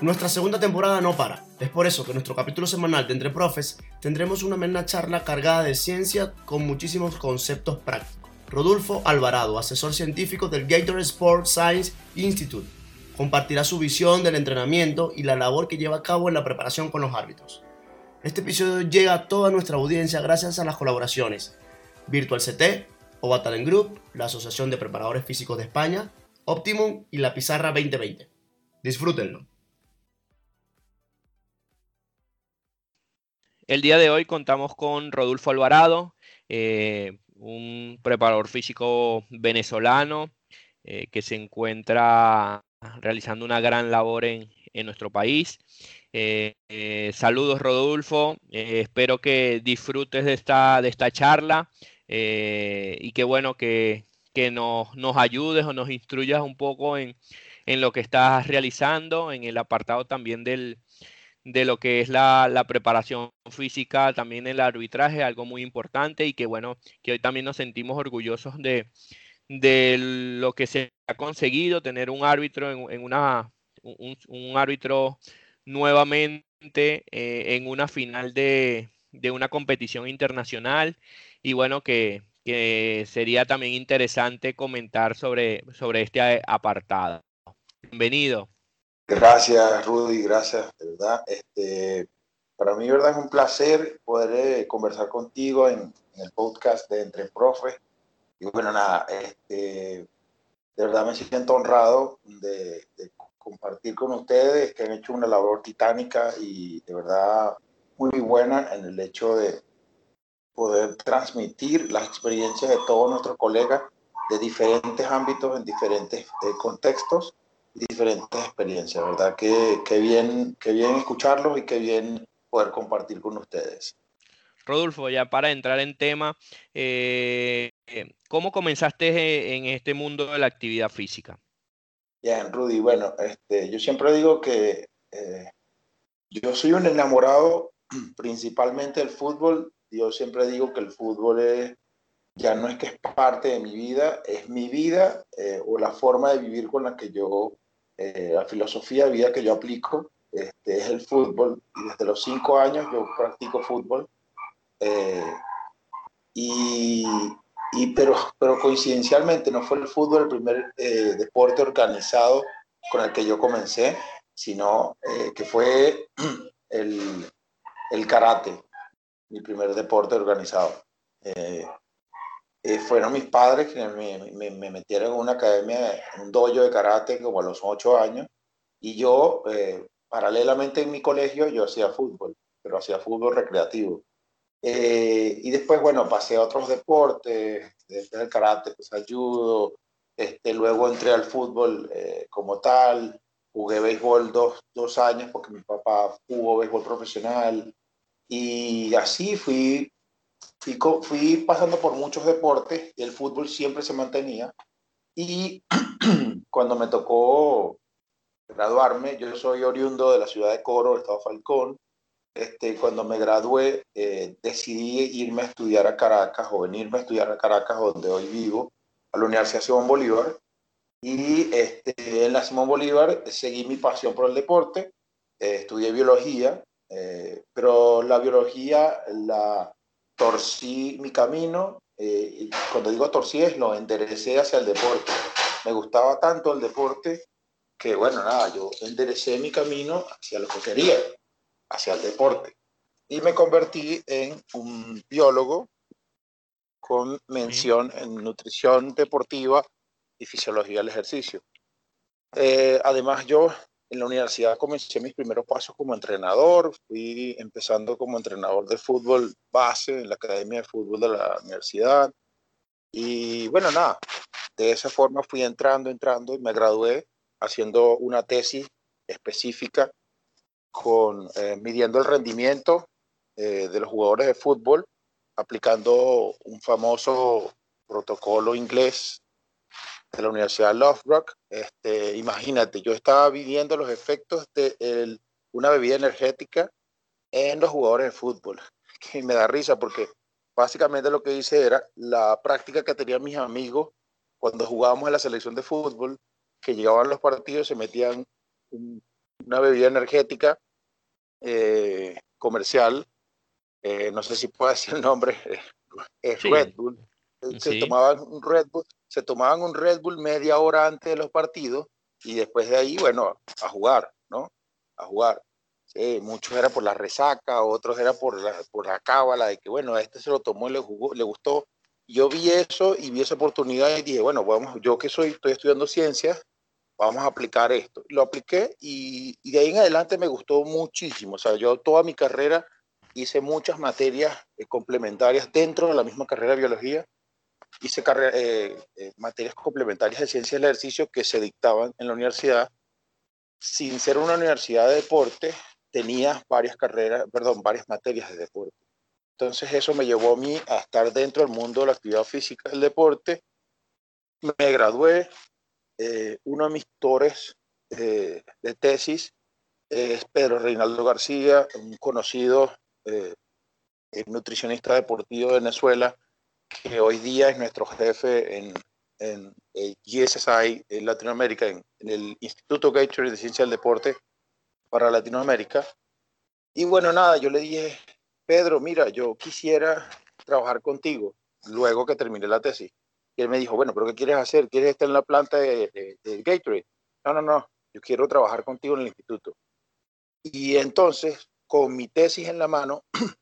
Nuestra segunda temporada no para. Es por eso que en nuestro capítulo semanal de Entre Profes tendremos una amena charla cargada de ciencia con muchísimos conceptos prácticos. Rodolfo Alvarado, asesor científico del Gator Sports Science Institute, compartirá su visión del entrenamiento y la labor que lleva a cabo en la preparación con los árbitros. Este episodio llega a toda nuestra audiencia gracias a las colaboraciones Virtual CT, OVA Talent Group, la Asociación de Preparadores Físicos de España, Optimum y la Pizarra 2020. Disfrútenlo. El día de hoy contamos con Rodolfo Alvarado, eh, un preparador físico venezolano eh, que se encuentra realizando una gran labor en, nuestro país. Eh, saludos Rodolfo, espero que disfrutes de esta, de esta charla y que bueno que, nos, nos, ayudes o nos instruyas un poco en, en lo que estás realizando, en el apartado también del, de lo que es la, preparación física, también el arbitraje, algo muy importante y que bueno, que hoy también nos sentimos orgullosos de, lo que se ha conseguido, tener un árbitro en, una, un, árbitro nuevamente eh, en una final de, una competición internacional y bueno, que, que, sería también interesante comentar sobre, sobre este apartado. Bienvenido. Gracias, Rudy, gracias, de verdad. Este, para mí, verdad, es un placer poder eh, conversar contigo en, el podcast de Entre Profes. Y bueno, nada, este, de verdad me siento honrado de, compartir con ustedes que han hecho una labor titánica y de verdad muy buena en el hecho de poder transmitir las experiencias de todos nuestros colegas de diferentes ámbitos, en diferentes eh, contextos diferentes experiencias, ¿verdad? Qué, bien, qué bien escucharlos y qué bien poder compartir con ustedes. Rodolfo, ya para entrar en tema, eh, ¿cómo comenzaste en este mundo de la actividad física? Bien, Rudy, bueno, este, yo siempre digo que eh, yo soy un enamorado principalmente del fútbol. Yo siempre digo que el fútbol es, ya no es que es parte de mi vida, es mi vida eh, o la forma de vivir con la que yo eh, la filosofía de vida que yo aplico este, es el fútbol y desde los cinco años yo practico fútbol. Eh, y, pero, pero coincidencialmente no fue el fútbol el primer eh, deporte organizado con el que yo comencé, sino que fue el, el, karate, mi primer deporte organizado. Eh, fueron mis padres que me, me, metieron en una academia, un dojo de karate como a los ocho años, y yo, eh, paralelamente en mi colegio, yo hacía fútbol, pero hacía fútbol recreativo. Eh, y después, bueno, pasé a otros deportes, desde el karate, pues ayudo, este, luego entré al fútbol como tal, jugué béisbol dos, dos años porque mi papá jugó béisbol profesional, y así fui fui, pasando por muchos deportes el fútbol siempre se mantenía. Y cuando me tocó graduarme, yo soy oriundo de la ciudad de Coro, estado Falcón. Este, cuando me gradué, eh, decidí irme a estudiar a Caracas o venirme a estudiar a Caracas, donde hoy vivo, a la Universidad Simón Bolívar. Y este, en la Simón Bolívar seguí mi pasión por el deporte, eh, estudié biología, eh, pero la biología la, torcí mi camino, eh, cuando digo torcí es lo enderecé hacia el deporte. Me gustaba tanto el deporte que, bueno, nada, yo enderecé mi camino hacia lo que quería, hacia el deporte. Y me convertí en un biólogo con mención en nutrición deportiva y fisiología del ejercicio. Eh, además, yo en la universidad comencé mis primeros pasos como entrenador, fui empezando como entrenador de fútbol base en la Academia de Fútbol de la universidad. Y bueno, nada, de esa forma fui entrando, entrando y me gradué haciendo una tesis específica con eh, midiendo el rendimiento eh, de los jugadores de fútbol, aplicando un famoso protocolo inglés de la Universidad Loughborough. Este, imagínate, yo estaba viviendo los efectos de una bebida energética en los jugadores de fútbol, que me da risa porque básicamente lo que hice era la práctica que tenían mis amigos cuando jugábamos en la selección de fútbol, que llegaban los partidos, se metían una bebida energética eh, comercial, eh, no sé si puedo decir el nombre, es Red Bull. Se, tomaban un Red Bull, se tomaban un Red Bull media hora antes de los partidos y después de ahí, bueno, a jugar, ¿no? A jugar. Muchos era por la resaca, otros era por la, por la cábala de que, bueno, este se lo tomó y le, jugó, le gustó. Yo vi eso y vi esa oportunidad y dije, bueno, vamos, yo que soy, estoy estudiando ciencias, vamos a aplicar esto. Lo apliqué y, y, de ahí en adelante me gustó muchísimo. O sea, yo toda mi carrera hice muchas materias eh, complementarias dentro de la misma carrera de biología. Hice eh, eh, materias complementarias de ciencia del ejercicio que se dictaban en la universidad. Sin ser una universidad de deporte, tenía varias carreras, perdón, varias materias de deporte. Entonces eso me llevó a mí a estar dentro del mundo de la actividad física del deporte. Me gradué. uno de mis tutores de tesis es Pedro Reinaldo García, un conocido eh, nutricionista deportivo de Venezuela, que hoy día es nuestro jefe en, en el GSSI en Latinoamérica, en, el Instituto Gatorade de Ciencia del Deporte para Latinoamérica. Y bueno, nada, yo le dije, Pedro, mira, yo quisiera trabajar contigo luego que termine la tesis. Y él me dijo, bueno, pero ¿qué quieres hacer? ¿Quieres estar en la planta de, de, de Gatorade? No, no, no, yo quiero trabajar contigo en el instituto. Y entonces con mi tesis en la mano,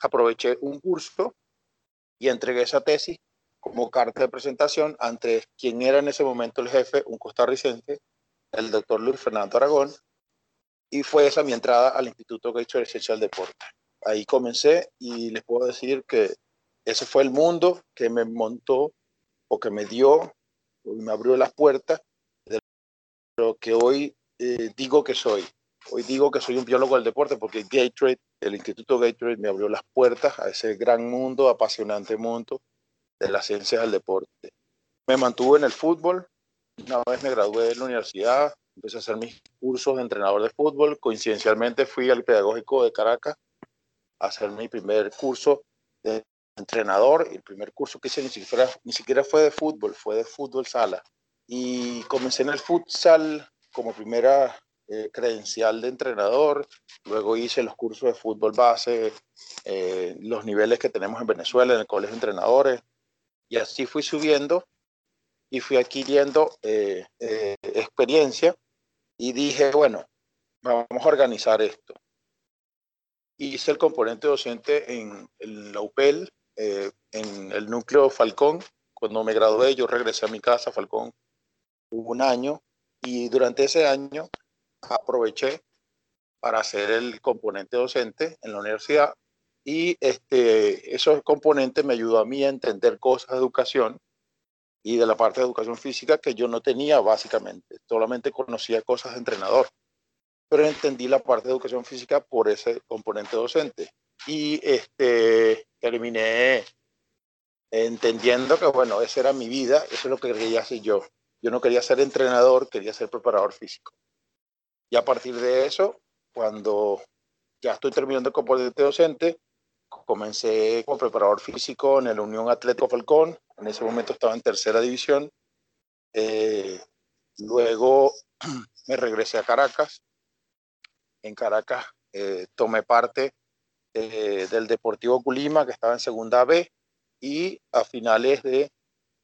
aproveché un curso y entregué esa tesis como carta de presentación ante quien era en ese momento el jefe, un costarricense, el doctor Luis Fernando Aragón, y fue esa mi entrada al Instituto Gator Esencial Deporte. Ahí comencé y les puedo decir que ese fue el mundo que me montó o que me dio, me abrió las puertas de lo que hoy eh, digo que soy, Hoy digo que soy un biólogo del deporte porque Gatorade, el Instituto Gatorade me abrió las puertas a ese gran mundo, apasionante mundo de las ciencias del deporte. Me mantuve en el fútbol, una vez me gradué de la universidad, empecé a hacer mis cursos de entrenador de fútbol, coincidencialmente fui al Pedagógico de Caracas a hacer mi primer curso de entrenador, el primer curso que hice ni siquiera, ni siquiera fue de fútbol, fue de fútbol sala. Y comencé en el futsal como primera eh, credencial de entrenador, luego hice los cursos de fútbol base, eh, los niveles que tenemos en Venezuela, en el colegio de entrenadores, y así fui subiendo y fui adquiriendo eh, experiencia y dije, bueno, vamos a organizar esto. Hice el componente docente en, en la UPEL, en el núcleo Falcón. Cuando me gradué, yo regresé a mi casa, Falcón, hubo un año, y durante ese año aproveché para hacer el componente docente en la universidad y este, esos componentes me ayudó a mí a entender cosas de educación y de la parte de educación física que yo no tenía básicamente, solamente conocía cosas de entrenador, pero entendí la parte de educación física por ese componente docente y este, terminé entendiendo que bueno, esa era mi vida, eso es lo que quería hacer yo. Yo no quería ser entrenador, quería ser preparador físico. Y a partir de eso, cuando ya estoy terminando como docente, comencé como preparador físico en el Unión Atlético Falcón. En ese momento estaba en tercera división. Eh, luego me regresé a Caracas. En Caracas eh, tomé parte eh, del Deportivo Culima, que estaba en segunda B, y a finales de,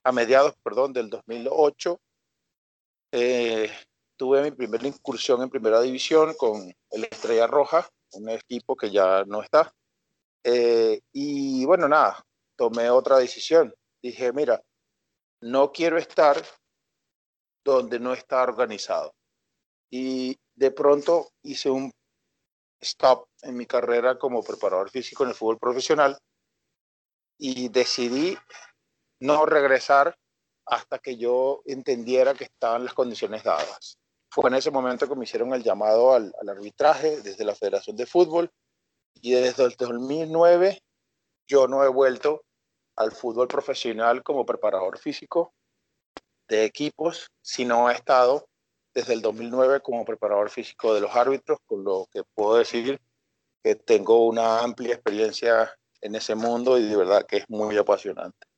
a mediados, perdón, del 2008, tuve mi primera incursión en primera división con el Estrella Roja, un equipo que ya no está. Eh, y bueno, nada, tomé otra decisión. Dije, mira, no quiero estar donde no está organizado. Y de pronto hice un stop en mi carrera como preparador físico en el fútbol profesional y decidí no regresar hasta que yo entendiera que estaban las condiciones dadas. Fue en ese momento que me hicieron el llamado al, arbitraje desde la Federación de Fútbol y desde el 2009 yo no he vuelto al fútbol profesional como preparador físico de equipos, sino he estado desde el 2009 como preparador físico de los árbitros, con lo que puedo decir que tengo una amplia experiencia en ese mundo y de verdad que es muy apasionante.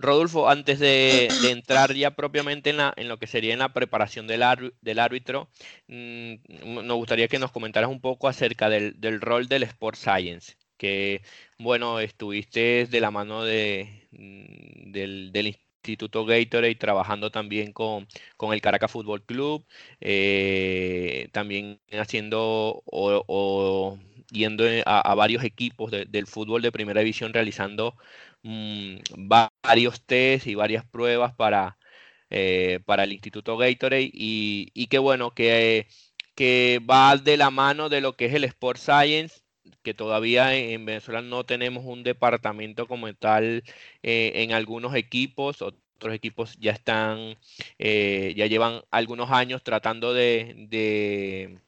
Rodolfo, antes de, entrar ya propiamente en, lo que sería en la preparación del, árbitro, mm, nos gustaría que nos comentaras un poco acerca del, rol del Sport Science, que, bueno, estuviste de la mano de, mm, del, Instituto Gatorade trabajando también con, el Caracas Fútbol Club, eh, también haciendo o, yendo a, varios equipos del fútbol de primera división realizando Mm, varios test y varias pruebas para, eh, para el Instituto Gatorade y, y qué bueno que, que va de la mano de lo que es el Sport Science que todavía en Venezuela no tenemos un departamento como tal eh, en algunos equipos, otros equipos ya están, eh, ya llevan algunos años tratando de, de,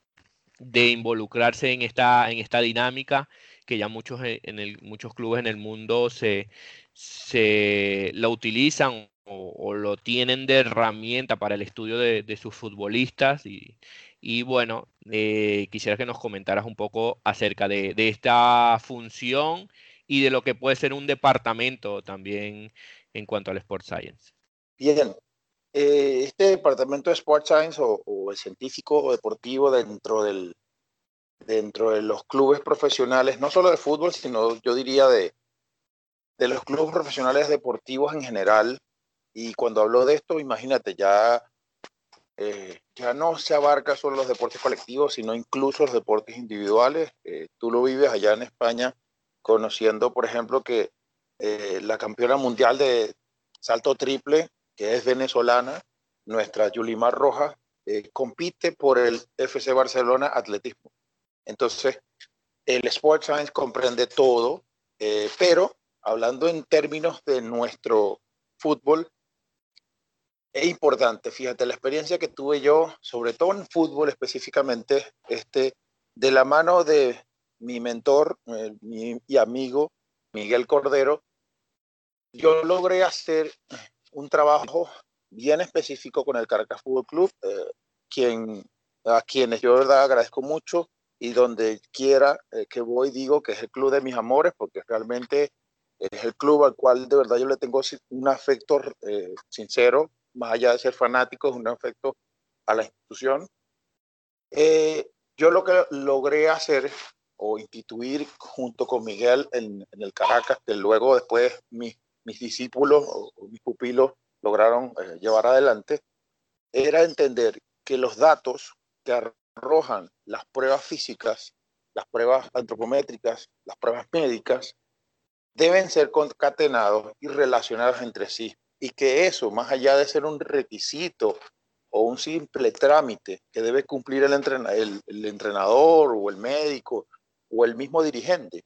de, involucrarse en esta, en esta dinámica que ya muchos, eh, en muchos clubes en el mundo se, se lo utilizan o, lo tienen de herramienta para el estudio de, sus futbolistas. Y, y bueno, eh, quisiera que nos comentaras un poco acerca de, esta función y de lo que puede ser un departamento también en cuanto al Sport Science. Bien, eh, este departamento de Sport Science o, o, el científico o deportivo dentro del, dentro de los clubes profesionales, no solo de fútbol, sino yo diría de, de los clubes profesionales deportivos en general. Y cuando hablo de esto, imagínate, ya, eh, ya no se abarca solo los deportes colectivos, sino incluso los deportes individuales. Eh, tú lo vives allá en España, conociendo, por ejemplo, que eh, la campeona mundial de salto triple, que es venezolana, nuestra Yulimar Rojas, compite por el FC Barcelona Atletismo. Entonces, el Sport Science comprende todo, eh, pero hablando en términos de nuestro fútbol, es importante, fíjate, la experiencia que tuve yo, sobre todo en fútbol específicamente, este, de la mano de mi mentor eh, mi, y amigo Miguel Cordero, yo logré hacer un trabajo bien específico con el Caracas Fútbol Club, eh, quien, a quienes yo de verdad agradezco mucho y donde quiera eh, que voy digo que es el club de mis amores, porque realmente es el club al cual de verdad yo le tengo un afecto eh, sincero, más allá de ser fanático, es un afecto a la institución. Eh, yo lo que logré hacer o instituir junto con Miguel en, el Caracas, que luego después mis, mis discípulos o, mis pupilos lograron llevar adelante, era entender que los datos que arrojan las pruebas físicas, las pruebas antropométricas, las pruebas médicas, deben ser concatenados y relacionados entre sí. Y que eso, más allá de ser un requisito o un simple trámite que debe cumplir el, entrenador o el médico o el mismo dirigente,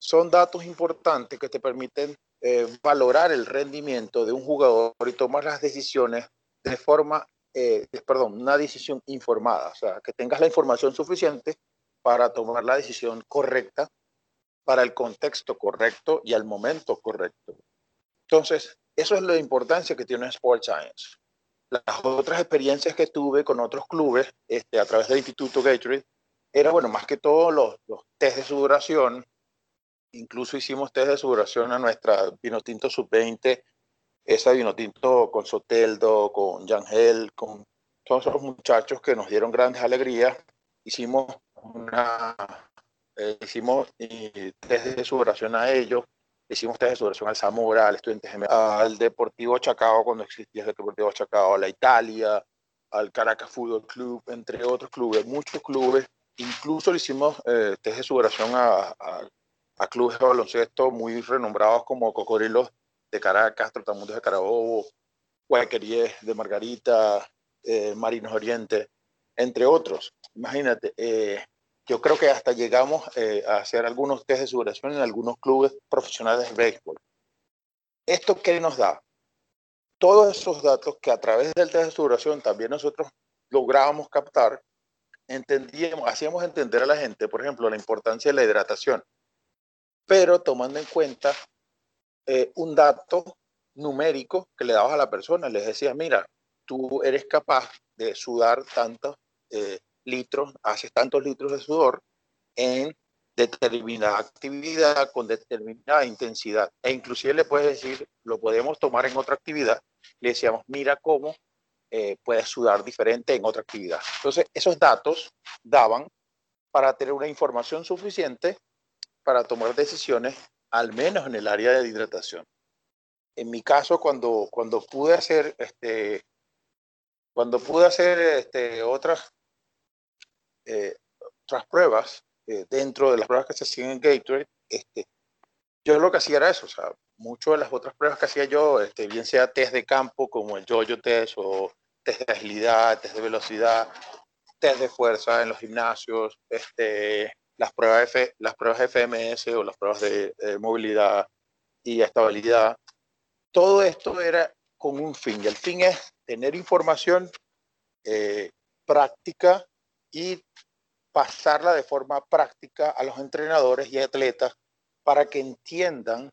son datos importantes que te permiten eh, valorar el rendimiento de un jugador y tomar las decisiones de forma eh, perdón, una decisión informada, o sea, que tengas la información suficiente para tomar la decisión correcta para el contexto correcto y al momento correcto. Entonces, eso es la importancia que tiene Sport Science. Las otras experiencias que tuve con otros clubes este, a través del Instituto Gatorade era, bueno, más que todo los, los test de sudoración. Incluso hicimos test de sudoración a nuestra Vinotinto Sub-20 esa vino tinto con Soteldo, con Yangel, con todos esos muchachos que nos dieron grandes alegrías. Hicimos una, eh, hicimos test de sudoración a ellos, hicimos test de sudoración al Zamora, al Estudiantes al Deportivo Chacao cuando existía el Deportivo Chacao, a la Italia, al Caracas Fútbol Club, entre otros clubes, muchos clubes. Incluso le hicimos eh, test de sudoración a, a, a clubes de baloncesto muy renombrados como Cocorilos de Caracas, Trotamundos de Carabobo, Guayqueríes de Margarita, eh, Marinos Oriente, entre otros. Imagínate, eh, yo creo que hasta llegamos eh, a hacer algunos test de sudoración en algunos clubes profesionales de béisbol. ¿Esto qué nos da? Todos esos datos que a través del test de sudoración también nosotros lográbamos captar, entendíamos, hacíamos entender a la gente, por ejemplo, la importancia de la hidratación, pero tomando en cuenta eh, un dato numérico que le dabas a la persona. Les decías, mira, tú eres capaz de sudar tantos eh, litros, haces tantos litros de sudor en determinada actividad con determinada intensidad. E inclusive le puedes decir, lo podemos tomar en otra actividad. Le decíamos, mira cómo eh, puedes sudar diferente en otra actividad. Entonces, esos datos daban para tener una información suficiente para tomar decisiones, al menos en el área de hidratación. En mi caso, cuando, cuando pude hacer, este, cuando pude hacer este, otras, eh, otras pruebas, eh, dentro de las pruebas que se hacían en Gatorade, este, yo lo que hacía era eso, o sea, muchas de las otras pruebas que hacía yo, este, bien sea test de campo como el yo-yo test o test de agilidad, test de velocidad, test de fuerza en los gimnasios, este, las, pruebas F, las pruebas FMS o las pruebas de, movilidad y estabilidad, todo esto era con un fin. Y el fin es tener información eh, práctica y pasarla de forma práctica a los entrenadores y atletas para que entiendan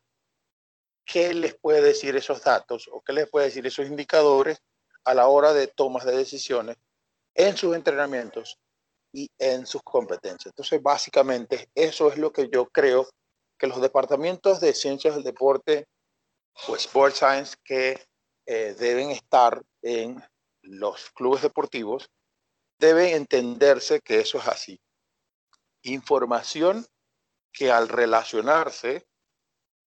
qué les puede decir esos datos o qué les puede decir esos indicadores a la hora de tomas de decisiones en sus entrenamientos y en sus competencias. Entonces, básicamente, eso es lo que yo creo que los departamentos de ciencias del deporte o sport science que eh, deben estar en los clubes deportivos debe entenderse que eso es así. Información que al relacionarse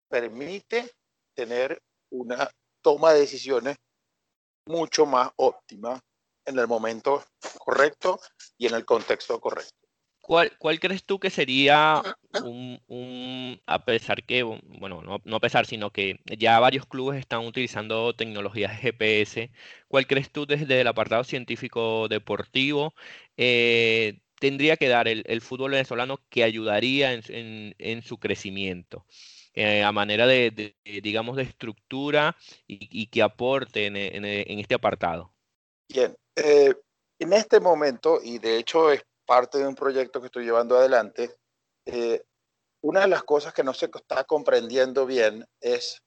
permite tener una toma de decisiones mucho más óptima en el momento correcto y en el contexto correcto. ¿Cuál, ¿Cuál, crees tú que sería un, a pesar que, bueno, no, no, a pesar, sino que ya varios clubes están utilizando tecnologías GPS, ¿cuál crees tú desde el apartado científico deportivo eh, tendría que dar el, fútbol venezolano que ayudaría en, su crecimiento? Eh, a manera de, digamos, de estructura y, que aporte en, este apartado. Bien, eh, en este momento, y de hecho es parte de un proyecto que estoy llevando adelante, eh, una de las cosas que no se está comprendiendo bien es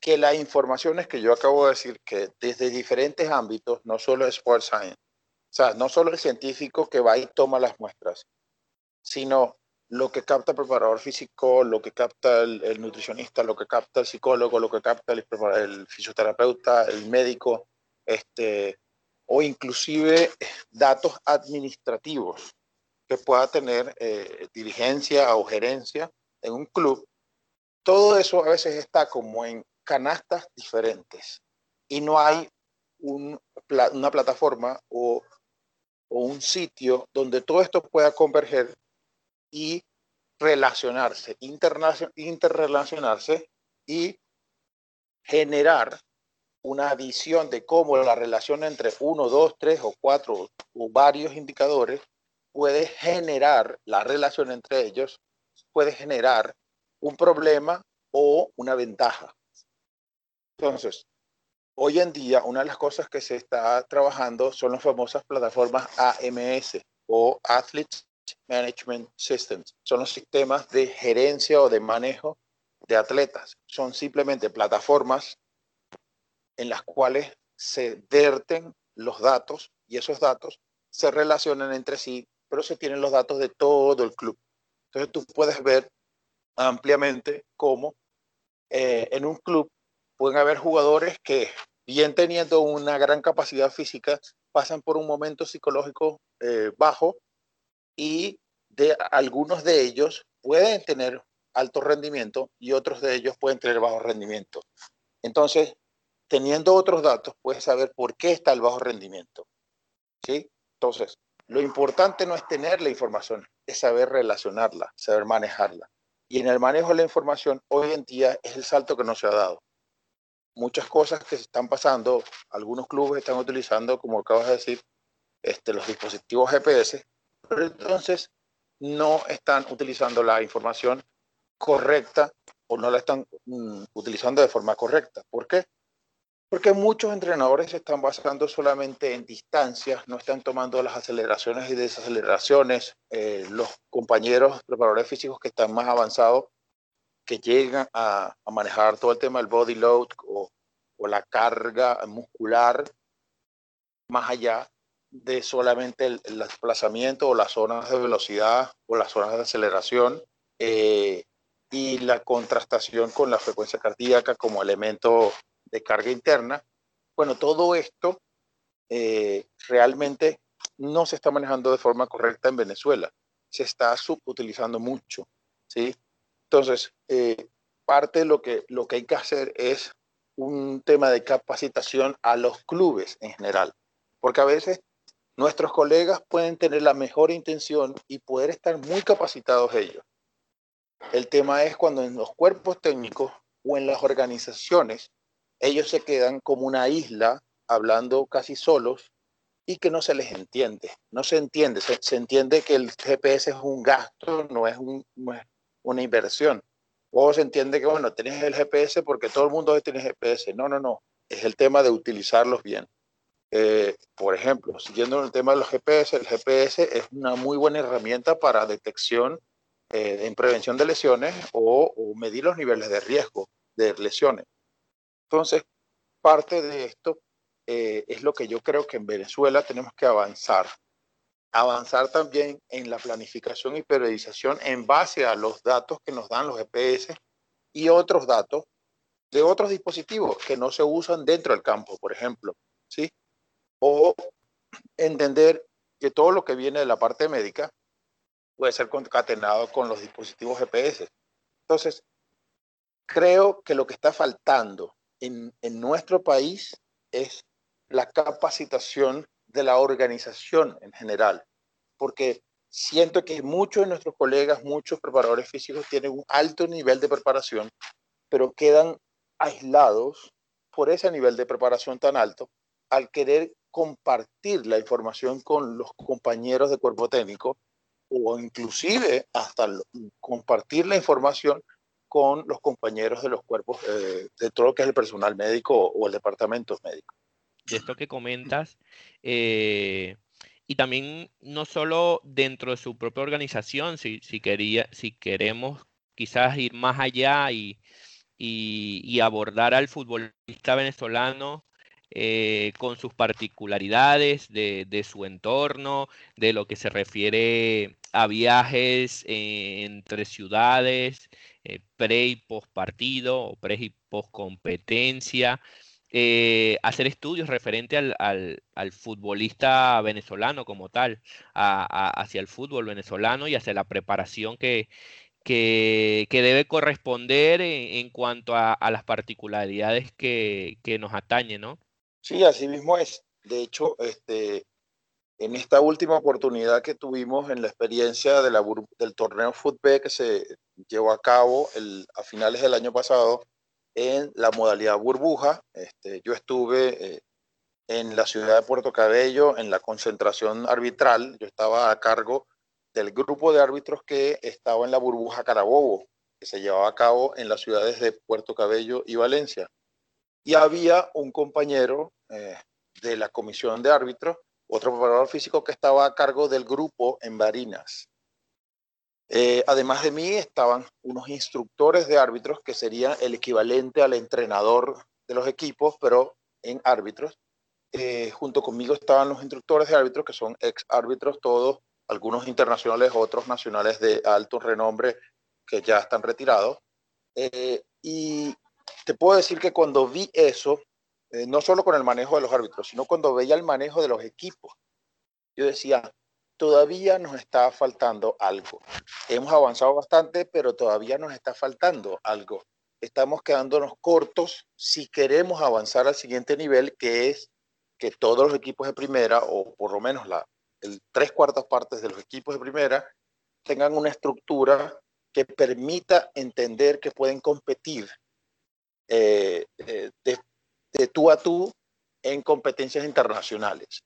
que las informaciones que yo acabo de decir, que desde diferentes ámbitos, no solo Sport Science, o sea, no solo el científico que va y toma las muestras, sino lo que capta el preparador físico, lo que capta el, nutricionista, lo que capta el psicólogo, lo que capta el, el fisioterapeuta, el médico, este, o inclusive datos administrativos que pueda tener eh, dirigencia o gerencia en un club, todo eso a veces está como en canastas diferentes y no hay una plataforma o, o, un sitio donde todo esto pueda converger y relacionarse, interrelacionarse y generar una visión de cómo la relación entre uno, dos, tres o cuatro o varios indicadores puede generar la relación entre ellos, puede generar un problema o una ventaja. Entonces, hoy en día una de las cosas que se está trabajando son las famosas plataformas AMS o Athletes Management Systems. Son los sistemas de gerencia o de manejo de atletas. Son simplemente plataformas en las cuales se verten los datos y esos datos se relacionan entre sí, pero se tienen los datos de todo el club. Entonces tú puedes ver ampliamente cómo eh, en un club pueden haber jugadores que, bien teniendo una gran capacidad física, pasan por un momento psicológico eh, bajo y de algunos de ellos pueden tener alto rendimiento y otros de ellos pueden tener bajo rendimiento. Entonces, teniendo otros datos, puedes saber por qué está el bajo rendimiento. ¿Sí? Entonces, lo importante no es tener la información, es saber relacionarla, saber manejarla. Y en el manejo de la información, hoy en día es el salto que no se ha dado. Muchas cosas que se están pasando, algunos clubes están utilizando, como acabas de decir, este, los dispositivos GPS, pero entonces no están utilizando la información correcta o no la están mm, utilizando de forma correcta. ¿Por qué? Porque muchos entrenadores se están basando solamente en distancias, no están tomando las aceleraciones y desaceleraciones. Eh, los compañeros preparadores físicos que están más avanzados, que llegan a, manejar todo el tema del body load o, la carga muscular más allá de solamente el, desplazamiento o las zonas de velocidad o las zonas de aceleración eh, y la contrastación con la frecuencia cardíaca como elemento de carga interna. Bueno, todo esto eh, realmente no se está manejando de forma correcta en Venezuela. Se está subutilizando mucho, ¿sí? Entonces, eh, parte de lo que, lo que hay que hacer es un tema de capacitación a los clubes en general, porque a veces nuestros colegas pueden tener la mejor intención y poder estar muy capacitados ellos. El tema es cuando en los cuerpos técnicos o en las organizaciones ellos se quedan como una isla hablando casi solos y que no se les entiende. No se entiende, se, entiende que el GPS es un gasto, no es, una inversión. O se entiende que, bueno, tienes el GPS porque todo el mundo tiene GPS. No, no, no. Es el tema de utilizarlos bien. Eh, por ejemplo, siguiendo el tema de los GPS, el GPS es una muy buena herramienta para detección eh, en prevención de lesiones o medir los niveles de riesgo de lesiones. Entonces, parte de esto eh, es lo que yo creo que en Venezuela tenemos que avanzar. Avanzar también en la planificación y periodización en base a los datos que nos dan los GPS y otros datos de otros dispositivos que no se usan dentro del campo, por ejemplo, ¿sí? O entender que todo lo que viene de la parte médica puede ser concatenado con los dispositivos GPS. Entonces, creo que lo que está faltando en, nuestro país es la capacitación de la organización en general, porque siento que muchos de nuestros colegas, muchos preparadores físicos tienen un alto nivel de preparación, pero quedan aislados por ese nivel de preparación tan alto al querer compartir la información con los compañeros de cuerpo técnico o inclusive hasta compartir la información con los compañeros de los cuerpos, eh, de todo lo que es el personal médico o el departamento médico de esto que comentas. Eh, y también no solo dentro de su propia organización, si, si, quería, si queremos quizás ir más allá y, y, abordar al futbolista venezolano eh, con sus particularidades de, de, su entorno, de lo que se refiere a viajes eh, entre ciudades, pre y post partido o pre y post competencia. Eh, hacer estudios referente al, futbolista venezolano como tal, hacia el fútbol venezolano y hacia la preparación que, que, debe corresponder en, cuanto a, las particularidades que, nos atañen, ¿no? Sí, así mismo es. De hecho, este, en esta última oportunidad que tuvimos en la experiencia del torneo Fútbol que se llevó a cabo a finales del año pasado, en la modalidad burbuja. Este, yo estuve eh, en la ciudad de Puerto Cabello en la concentración arbitral. Yo estaba a cargo del grupo de árbitros que estaba en la burbuja Carabobo, que se llevaba a cabo en las ciudades de Puerto Cabello y Valencia. Y había un compañero eh, de la comisión de árbitros, otro preparador físico que estaba a cargo del grupo en Barinas. Eh, además de mí estaban unos instructores de árbitros que serían el equivalente al entrenador de los equipos, pero en árbitros. Eh, junto conmigo estaban los instructores de árbitros, que son ex árbitros todos, algunos internacionales, otros nacionales de alto renombre que ya están retirados. Eh, y te puedo decir que cuando vi eso, no solo con el manejo de los árbitros, sino cuando veía el manejo de los equipos, yo decía, todavía nos está faltando algo. Hemos avanzado bastante, pero todavía nos está faltando algo. Estamos quedándonos cortos si queremos avanzar al siguiente nivel, que es que todos los equipos de primera, o por lo menos la, tres cuartas partes de los equipos de primera, tengan una estructura que permita entender que pueden competir eh, eh, de tú a tú en competencias internacionales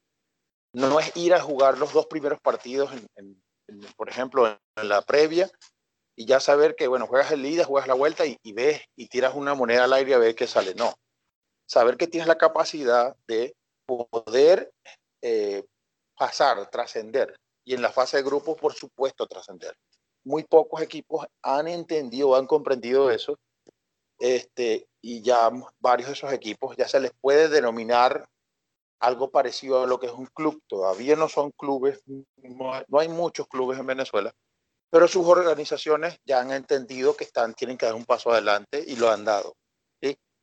no es ir a jugar los dos primeros partidos, por ejemplo, en, la previa, y ya saber que, bueno, juegas el ida, juegas la vuelta y, ves y tiras una moneda al aire a ver qué sale. No. Saber que tienes la capacidad de poder eh, pasar, trascender. Y en la fase de grupo, por supuesto, trascender. muy pocos equipos han entendido, han comprendido eso, este, y ya varios de esos equipos ya se les puede denominar algo parecido a lo que es un club. Todavía no son clubes, no hay, muchos clubes en Venezuela, pero sus organizaciones ya han entendido que están, tienen que dar un paso adelante y lo han dado.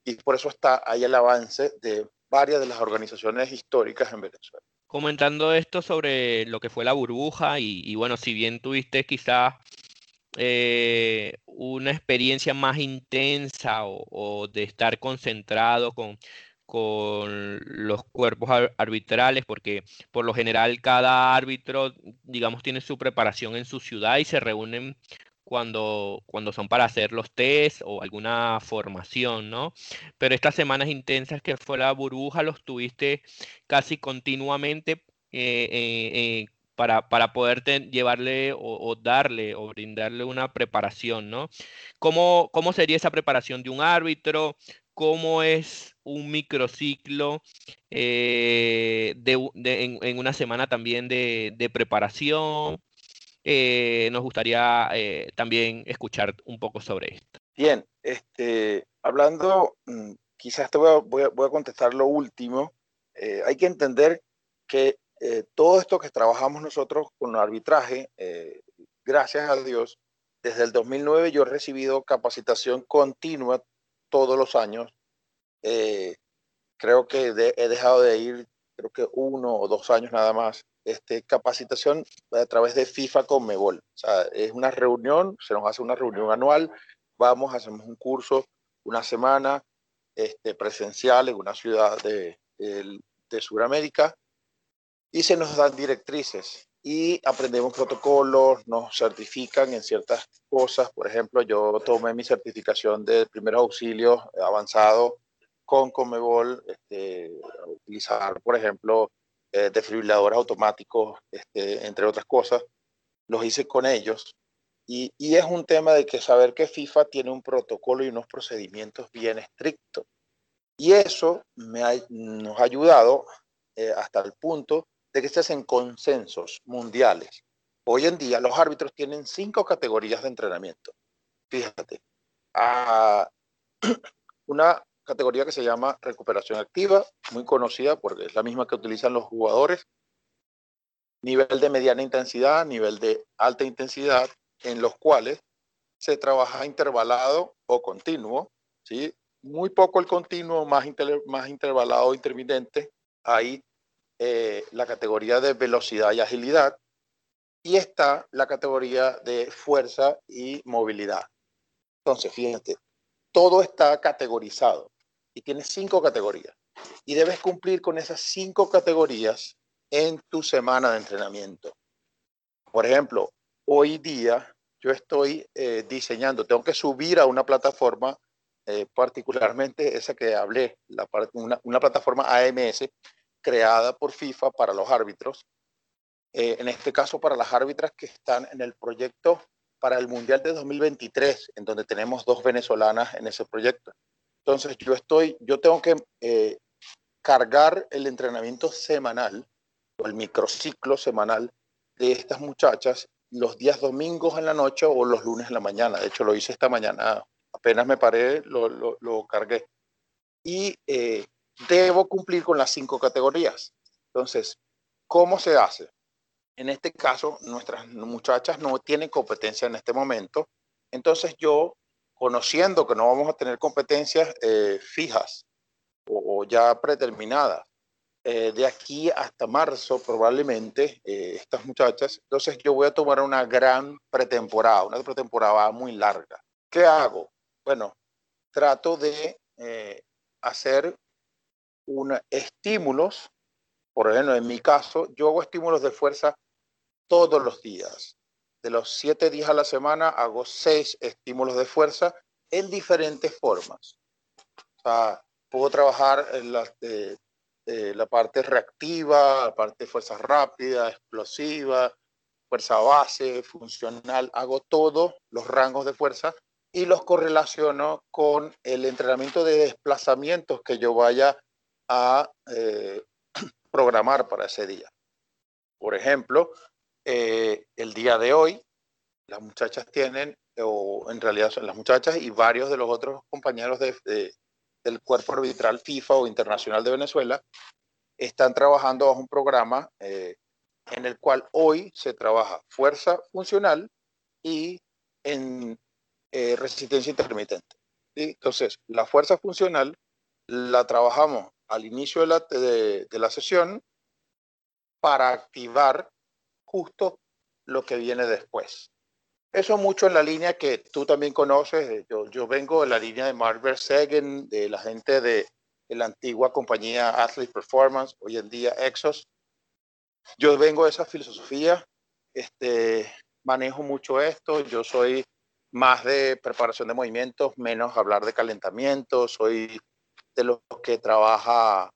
Y por eso está ahí el avance de varias de las organizaciones históricas en Venezuela. Comentando esto sobre lo que fue la burbuja y, bueno, si bien tuviste quizás eh, una experiencia más intensa o, de estar concentrado con, con los cuerpos arbitrales, porque por lo general cada árbitro, digamos, tiene su preparación en su ciudad y se reúnen cuando, cuando son para hacer los test o alguna formación, ¿no? Pero estas semanas intensas que fue la burbuja los tuviste casi continuamente eh, eh, eh, para, para poder llevarle o, darle o brindarle una preparación, ¿no? ¿Cómo, ¿Cómo sería esa preparación de un árbitro? cómo es un microciclo eh, en, una semana también de, preparación. Eh, nos gustaría eh, también escuchar un poco sobre esto. Bien, este, hablando, mm, quizás te voy a, contestar lo último. hay que entender que todo esto que trabajamos nosotros con arbitraje, gracias a Dios, desde el 2009 yo he recibido capacitación continua todos los años. Eh, creo que he dejado de ir, creo que uno o dos años nada más, este, capacitación a través de FIFA con Mebol. O sea, es una reunión, se nos hace una reunión anual, vamos, hacemos un curso una semana este, presencial en una ciudad de, de, de Sudamérica y se nos dan directrices y aprendemos protocolos, nos certifican en ciertas cosas. Por ejemplo, yo tomé mi certificación de primeros auxilios avanzado con Comebol, este, utilizar, por ejemplo, eh, desfibriladores automáticos, este, entre otras cosas. Los hice con ellos. Y, y, es un tema de que saber que FIFA tiene un protocolo y unos procedimientos bien estrictos. Y eso me ha, nos ha ayudado eh, hasta el punto de que se hacen consensos mundiales. Hoy en día los árbitros tienen cinco categorías de entrenamiento. Fíjate, ah, una categoría que se llama recuperación activa, muy conocida porque es la misma que utilizan los jugadores. Nivel de mediana intensidad, nivel de alta intensidad, en los cuales se trabaja intervalado o continuo, ¿sí? Muy poco el continuo, más, más intervalado intermitente. Ahí eh, la categoría de velocidad y agilidad y está la categoría de fuerza y movilidad. Entonces, fíjate, todo está categorizado y tiene cinco categorías y debes cumplir con esas cinco categorías en tu semana de entrenamiento. Por ejemplo, hoy día yo estoy eh, diseñando, tengo que subir a una plataforma, eh, particularmente esa que hablé, la, una, una plataforma AMS, creada por FIFA para los árbitros, eh, en este caso para las árbitras que están en el proyecto para el Mundial de 2023, en donde tenemos dos venezolanas en ese proyecto. Entonces yo estoy, yo tengo que eh, cargar el entrenamiento semanal o el microciclo semanal de estas muchachas los días domingos en la noche o los lunes en la mañana. De hecho, lo hice esta mañana, apenas me paré, lo, lo, lo cargué. Y eh, debo cumplir con las cinco categorías. Entonces, ¿cómo se hace? En este caso, nuestras muchachas no tienen competencia en este momento. Entonces yo, conociendo que no vamos a tener competencias eh, fijas o, ya predeterminadas, eh, de aquí hasta marzo probablemente eh, estas muchachas, entonces yo voy a tomar una gran pretemporada, una pretemporada muy larga. ¿Qué hago? Bueno, trato de hacer un, estímulos, por ejemplo, en mi caso, yo hago estímulos de fuerza todos los días. De los siete días a la semana hago seis estímulos de fuerza en diferentes formas. O sea, puedo trabajar en la, la parte reactiva, la parte de fuerza rápida, explosiva, fuerza base, funcional. Hago todos los rangos de fuerza y los correlaciono con el entrenamiento de desplazamientos que yo vaya eh, programar para ese día. Por ejemplo, eh, el día de hoy, las muchachas tienen, o en realidad son las muchachas y varios de los otros compañeros de, del cuerpo arbitral FIFA o internacional de Venezuela, están trabajando bajo un programa eh, en el cual hoy se trabaja fuerza funcional y en eh, resistencia intermitente. Entonces, la fuerza funcional la trabajamos al inicio de la, de, la sesión para activar justo lo que viene después. Eso mucho en la línea que tú también conoces. Yo, yo vengo de la línea de Mark Verstegen, de la gente de, de, la antigua compañía Athlete Performance, hoy en día Exos. Yo vengo de esa filosofía, este, manejo mucho esto. Yo soy más de preparación de movimientos, menos hablar de calentamiento. Soy de los que trabaja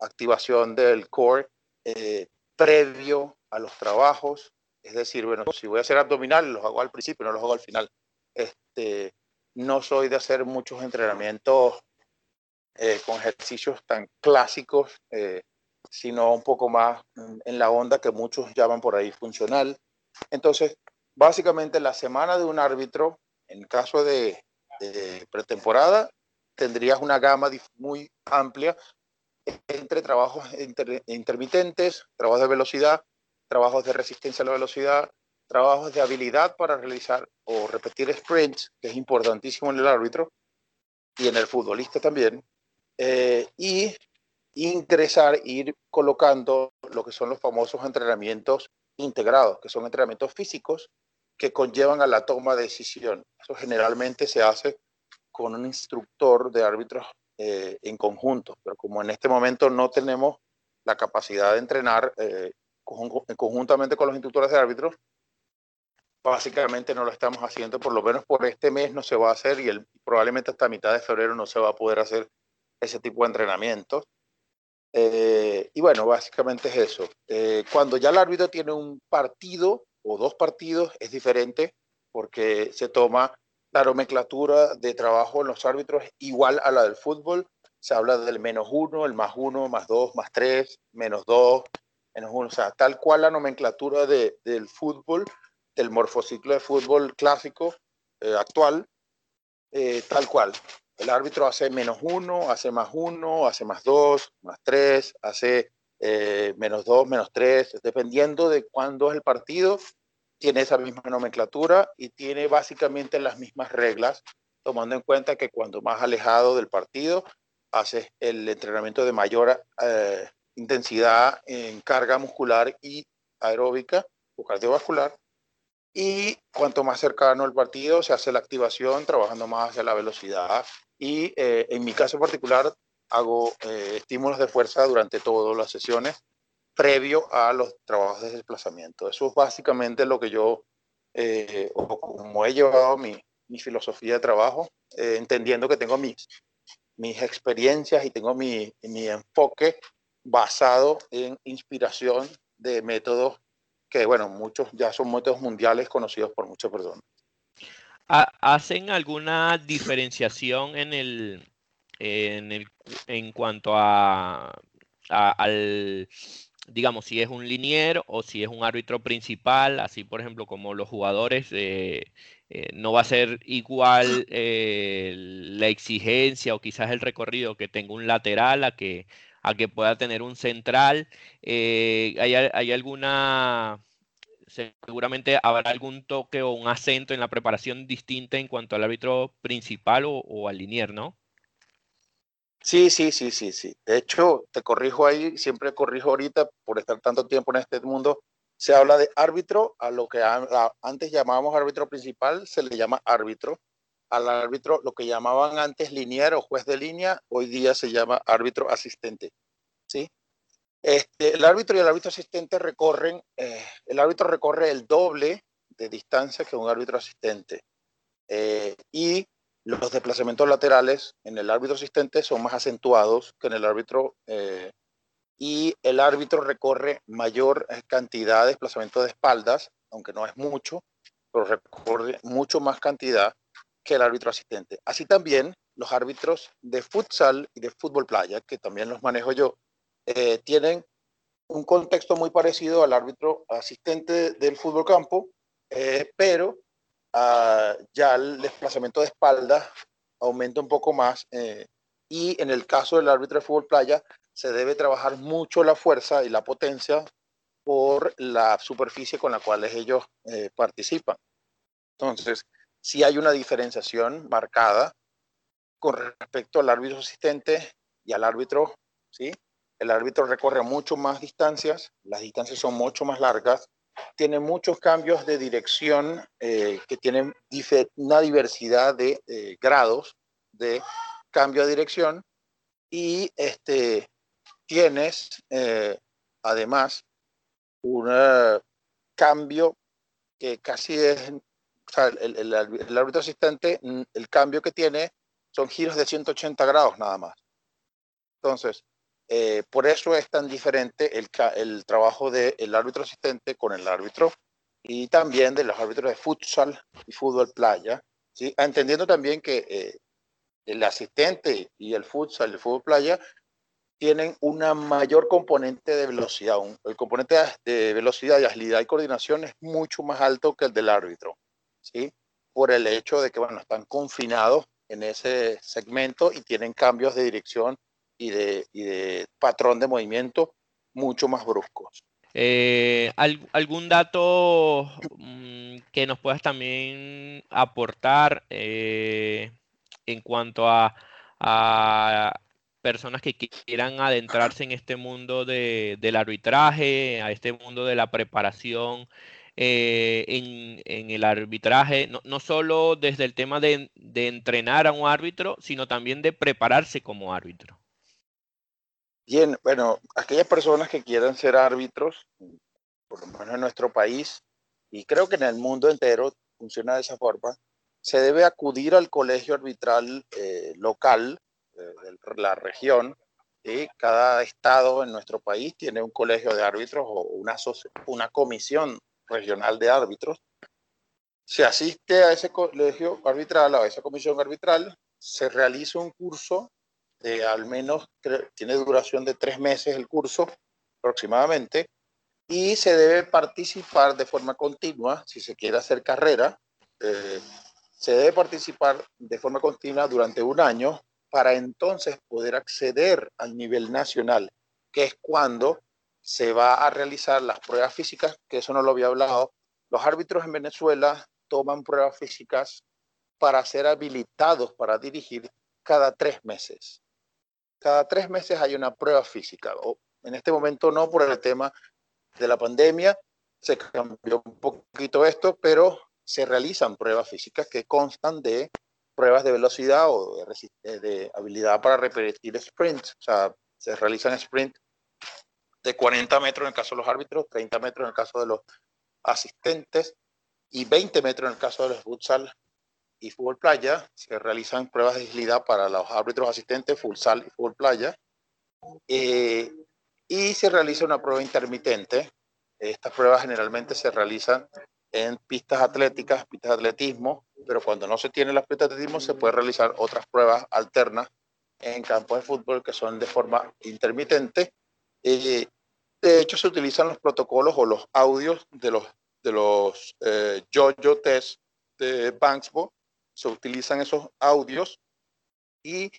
activación del core eh, previo a los trabajos. Es decir, bueno, si voy a hacer abdominales, los hago al principio, no los hago al final. Este, no soy de hacer muchos entrenamientos eh, con ejercicios tan clásicos, eh, sino un poco más en la onda que muchos llaman por ahí funcional. Entonces, básicamente la semana de un árbitro, en caso de, pretemporada, tendrías una gama muy amplia entre trabajos intermitentes, trabajos de velocidad, trabajos de resistencia a la velocidad, trabajos de habilidad para realizar o repetir sprints, que es importantísimo en el árbitro y en el futbolista también, eh, y ingresar, ir colocando lo que son los famosos entrenamientos integrados, que son entrenamientos físicos que conllevan a la toma de decisión. Eso generalmente se hace con un instructor de árbitros eh, en conjunto, pero como en este momento no tenemos la capacidad de entrenar eh, conjuntamente con los instructores de árbitros, básicamente no lo estamos haciendo, por lo menos por este mes no se va a hacer y el, probablemente hasta mitad de febrero no se va a poder hacer ese tipo de entrenamientos. Eh, y bueno, básicamente es eso. cuando ya el árbitro tiene un partido o dos partidos es diferente porque se toma la nomenclatura de trabajo en los árbitros igual a la del fútbol. Se habla del menos uno, el más uno, más dos, más tres, menos dos, menos uno. O sea, tal cual la nomenclatura de, del fútbol, del morfociclo de fútbol clásico eh, actual, eh, tal cual. El árbitro hace menos uno, hace más uno, hace más dos, más tres, hace eh, menos 2, menos 3, dependiendo de cuándo es el partido, tiene esa misma nomenclatura y tiene básicamente las mismas reglas, tomando en cuenta que cuando más alejado del partido haces el entrenamiento de mayor eh, intensidad en carga muscular y aeróbica o cardiovascular, y cuanto más cercano al partido se hace la activación trabajando más hacia la velocidad. Y eh, en mi caso particular hago eh, estímulos de fuerza durante todas las sesiones previo a los trabajos de desplazamiento. Eso es básicamente lo que yo, eh, o como he llevado mi, mi filosofía de trabajo, eh, entendiendo que tengo mis, mis experiencias y tengo mi, mi enfoque basado en inspiración de métodos que, bueno, muchos ya son métodos mundiales conocidos por muchas personas. ¿Hacen alguna diferenciación en el, en, el, en cuanto a, al, digamos, si es un linier o si es un árbitro principal, así por ejemplo como los jugadores, eh, eh, no va a ser igual eh, la exigencia o quizás el recorrido que tenga un lateral a que, a que pueda tener un central. ¿hay, ¿hay, alguna seguramente habrá algún toque o un acento en la preparación distinta en cuanto al árbitro principal o, al linier, ¿no? Sí, sí, sí, sí, sí. De hecho, te corrijo ahí, siempre corrijo ahorita por estar tanto tiempo en este mundo. Se habla de árbitro, a lo que antes llamábamos árbitro principal, se le llama árbitro. Al árbitro, lo que llamaban antes linier o juez de línea, hoy día se llama árbitro asistente. ¿sí? Este, el árbitro y el árbitro asistente recorren, eh, el árbitro recorre el doble de distancia que un árbitro asistente. Eh, y los desplazamientos laterales en el árbitro asistente son más acentuados que en el árbitro eh, y el árbitro recorre mayor cantidad de desplazamiento de espaldas, aunque no es mucho, pero recorre mucho más cantidad que el árbitro asistente. Así también los árbitros de futsal y de fútbol playa, que también los manejo yo, eh, tienen un contexto muy parecido al árbitro asistente del fútbol campo, eh, pero ya el desplazamiento de espalda aumenta un poco más eh, y en el caso del árbitro de fútbol playa se debe trabajar mucho la fuerza y la potencia por la superficie con la cual ellos eh, participan. Entonces, si hay una diferenciación marcada con respecto al árbitro asistente y al árbitro, ¿sí? El árbitro recorre mucho más distancias, las distancias son mucho más largas, tiene muchos cambios de dirección eh, que tienen una diversidad de eh, grados de cambio de dirección y este, tienes eh, además un cambio que casi es, o sea, el, el, el, árbitro asistente, mm, el cambio que tiene son giros de 180 grados nada más. Entonces, eh, por eso es tan diferente el, trabajo del árbitro asistente con el árbitro y también de los árbitros de futsal y fútbol playa, ¿sí? entendiendo también que eh, el asistente y el futsal y el fútbol playa tienen una mayor componente de velocidad. el componente de velocidad y agilidad y coordinación es mucho más alto que el del árbitro, ¿sí? por el hecho de que bueno, están confinados en ese segmento y tienen cambios de dirección y de, y de patrón de movimiento mucho más bruscos. Eh, ¿Algún dato mm, que nos puedas también aportar eh, en cuanto a, a, personas que quieran adentrarse en este mundo de, del arbitraje, a este mundo de la preparación eh, en, el arbitraje, no, no, solo desde el tema de, de entrenar a un árbitro, sino también de prepararse como árbitro? Bien, bueno, aquellas personas que quieran ser árbitros, por lo menos en nuestro país, y creo que en el mundo entero funciona de esa forma, se debe acudir al colegio arbitral eh, local eh, de la región. y Cada estado en nuestro país tiene un colegio de árbitros o una, una comisión regional de árbitros. Se asiste a ese colegio arbitral, a esa comisión arbitral, se realiza un curso de al menos, tiene duración de tres meses el curso aproximadamente, y se debe participar de forma continua, si se quiere hacer carrera, eh, se debe participar de forma continua durante un año para entonces poder acceder al nivel nacional, que es cuando se va a realizar las pruebas físicas, que eso no lo había hablado. Los árbitros en Venezuela toman pruebas físicas para ser habilitados para dirigir cada tres meses cada tres meses hay una prueba física. O en este momento no por el tema de la pandemia, se cambió un poquito esto, pero se realizan pruebas físicas que constan de pruebas de velocidad o de, de habilidad para repetir sprints. O sea, se realizan sprints de 40 metros en el caso de los árbitros, 30 metros en el caso de los asistentes y 20 metros en el caso de los futsal y fútbol playa. Se realizan pruebas de agilidad para los árbitros asistentes, futsal y fútbol playa. Eh, y se realiza una prueba intermitente. Estas pruebas generalmente se realizan en pistas atléticas, pistas de atletismo, pero cuando no se tiene las pistas de atletismo se puede realizar otras pruebas alternas en campos de fútbol que son de forma intermitente. Eh, de hecho, se utilizan los protocolos o los audios de los, de los eh, yo-yo test de Banksbo se utilizan esos audios y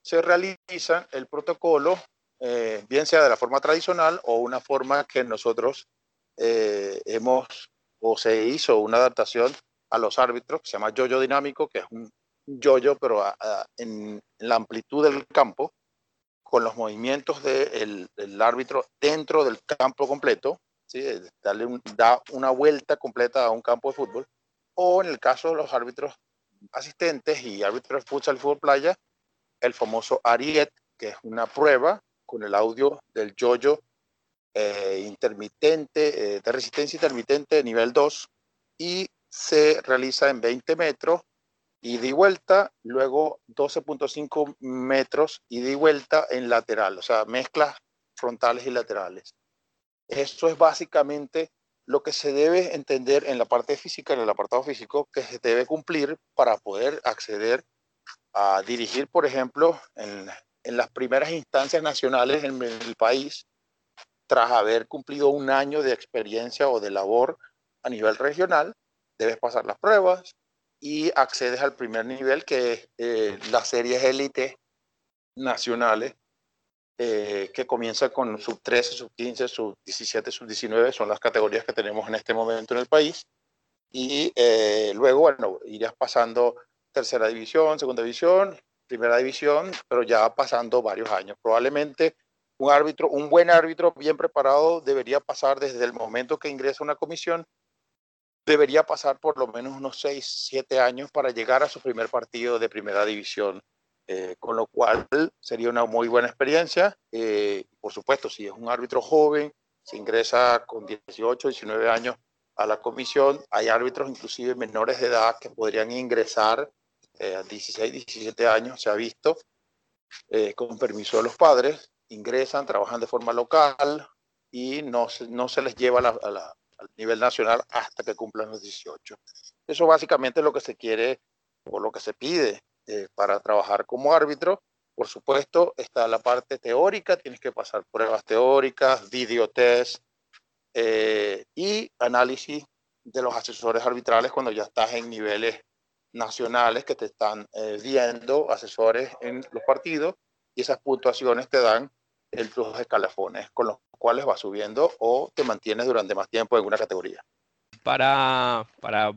se realiza el protocolo, eh, bien sea de la forma tradicional o una forma que nosotros eh, hemos o se hizo una adaptación a los árbitros, que se llama yoyo dinámico, que es un yoyo, pero en, la amplitud del campo, con los movimientos del árbitro dentro del campo completo, ¿sí? darle da una vuelta completa a un campo de fútbol, o en el caso de los árbitros asistentes y árbitros de futsal y fútbol playa, el famoso Ariet, que es una prueba con el audio del yoyo eh, intermitente, eh, de resistencia intermitente nivel 2, y se realiza en 20 metros y de vuelta, luego 12.5 metros y de vuelta en lateral, o sea, mezclas frontales y laterales. Esto es básicamente lo que se debe entender en la parte física, en el apartado físico, que se debe cumplir para poder acceder a dirigir, por ejemplo, en, en las primeras instancias nacionales en el país, tras haber cumplido un año de experiencia o de labor a nivel regional, debes pasar las pruebas y accedes al primer nivel que es eh, las series élite nacionales eh, que comienza con sub 13, sub 15, sub 17, sub 19, son las categorías que tenemos en este momento en el país. Y eh, luego, bueno, irías pasando tercera división, segunda división, primera división, pero ya pasando varios años. Probablemente un árbitro, un buen árbitro bien preparado debería pasar desde el momento que ingresa una comisión, debería pasar por lo menos unos 6, 7 años para llegar a su primer partido de primera división eh, con lo cual sería una muy buena experiencia. Eh, por supuesto, si es un árbitro joven, se ingresa con 18, 19 años a la comisión, hay árbitros inclusive menores de edad que podrían ingresar eh, a 16, 17 años, se ha visto, con permiso de los padres, ingresan, trabajan de forma local y no se, no se les lleva al nivel nacional hasta que cumplan los 18. Eso básicamente es lo que se quiere o lo que se pide eh, para trabajar como árbitro. Por supuesto, está la parte teórica, tienes que pasar pruebas teóricas, videotest eh, y análisis de los asesores arbitrales cuando ya estás en niveles nacionales que te están eh, viendo, asesores en los partidos, y esas puntuaciones te dan el, los escalafones con los cuales vas subiendo o te mantienes durante más tiempo en una categoría para, para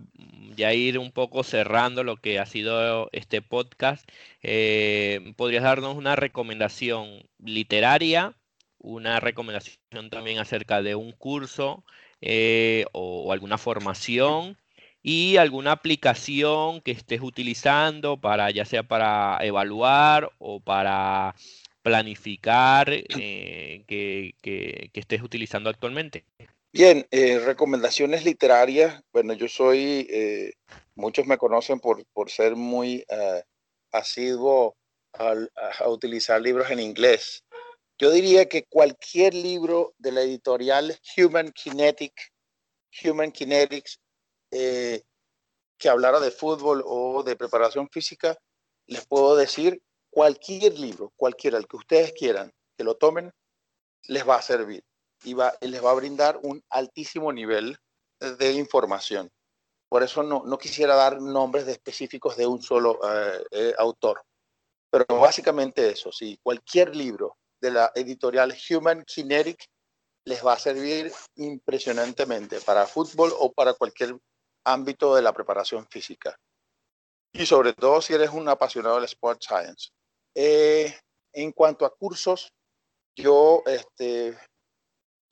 ya ir un poco cerrando lo que ha sido este podcast, eh, ¿podrías darnos una recomendación literaria, una recomendación también acerca de un curso eh, o, alguna formación y alguna aplicación que estés utilizando para ya sea para evaluar o para planificar eh, que estés utilizando actualmente? Bien, eh, recomendaciones literarias. Bueno, yo soy, eh, muchos me conocen por, por ser muy uh, asiduo a, utilizar libros en inglés. Yo diría que cualquier libro de la editorial Human Kinetic, Human Kinetics, que hablara de fútbol o de preparación física, les puedo decir cualquier libro, cualquiera, el que ustedes quieran, que lo tomen, les va a servir y, les va a brindar un altísimo nivel de información. Por eso no, no quisiera dar nombres de específicos de un solo eh, eh, autor. Pero básicamente eso, sí, cualquier libro de la editorial Human Kinetic les va a servir impresionantemente para fútbol o para cualquier ámbito de la preparación física. Y sobre todo si eres un apasionado del Sport Science. Eh, en cuanto a cursos, yo este,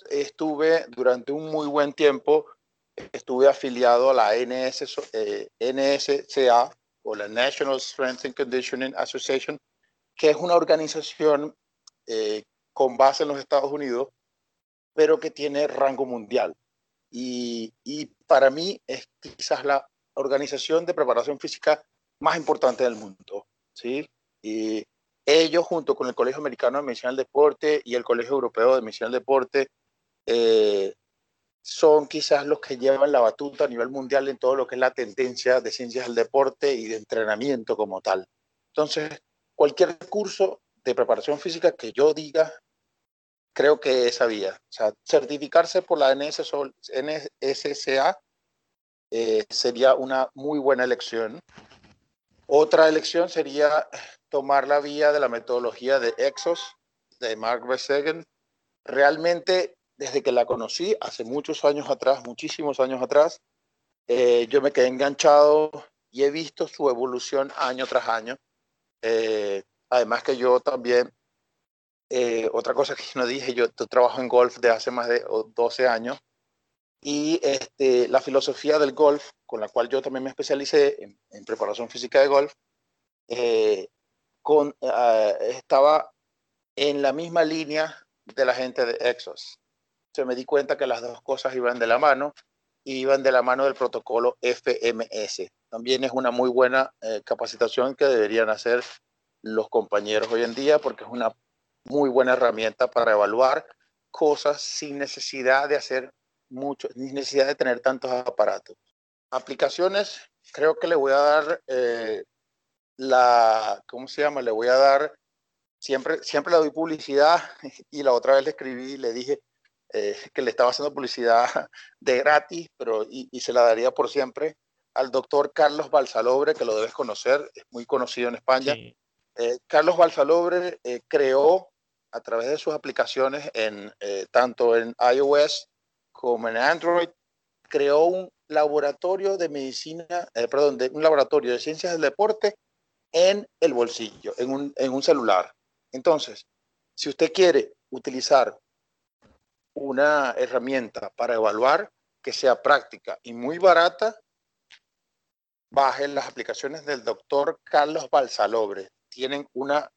estuve durante un muy buen tiempo, estuve afiliado a la NS, eh, NSCA o la National Strength and Conditioning Association, que es una organización eh, con base en los Estados Unidos, pero que tiene rango mundial. Y, y, para mí es quizás la organización de preparación física más importante del mundo. ¿sí? Y ellos, junto con el Colegio Americano de Medicina del Deporte y el Colegio Europeo de Medicina del Deporte, eh, son quizás los que llevan la batuta a nivel mundial en todo lo que es la tendencia de ciencias del deporte y de entrenamiento como tal. Entonces, cualquier curso de preparación física que yo diga, creo que esa vía. O sea, certificarse por la NSCA eh, sería una muy buena elección. Otra elección sería tomar la vía de la metodología de Exos de Mark Verstegen. Realmente desde que la conocí hace muchos años atrás, muchísimos años atrás, eh, yo me quedé enganchado y he visto su evolución año tras año. Eh, además que yo también, eh, otra cosa que no dije, yo, trabajo en golf de hace más de 12 años y este, la filosofía del golf, con la cual yo también me especialicé en, preparación física de golf, con, estaba en la misma línea de la gente de Exos se me di cuenta que las dos cosas iban de la mano iban de la mano del protocolo FMS. También es una muy buena eh, capacitación que deberían hacer los compañeros hoy en día porque es una muy buena herramienta para evaluar cosas sin necesidad de hacer mucho, sin necesidad de tener tantos aparatos. Aplicaciones, creo que le voy a dar eh, la, ¿cómo se llama? Le voy a dar, siempre, siempre le doy publicidad y la otra vez le escribí y le dije, eh, que le estaba haciendo publicidad de gratis, pero y, se la daría por siempre al doctor Carlos Balsalobre, que lo debes conocer, es muy conocido en España. Eh, Carlos Balsalobre eh, creó a través de sus aplicaciones en tanto en iOS como en Android, creó un laboratorio de medicina, perdón, de, un laboratorio de ciencias del deporte en el bolsillo, en un, en un celular. Entonces, si usted quiere utilizar una herramienta para evaluar que sea práctica y muy barata, bajen las aplicaciones del doctor Carlos Balsalobre. Tienen una,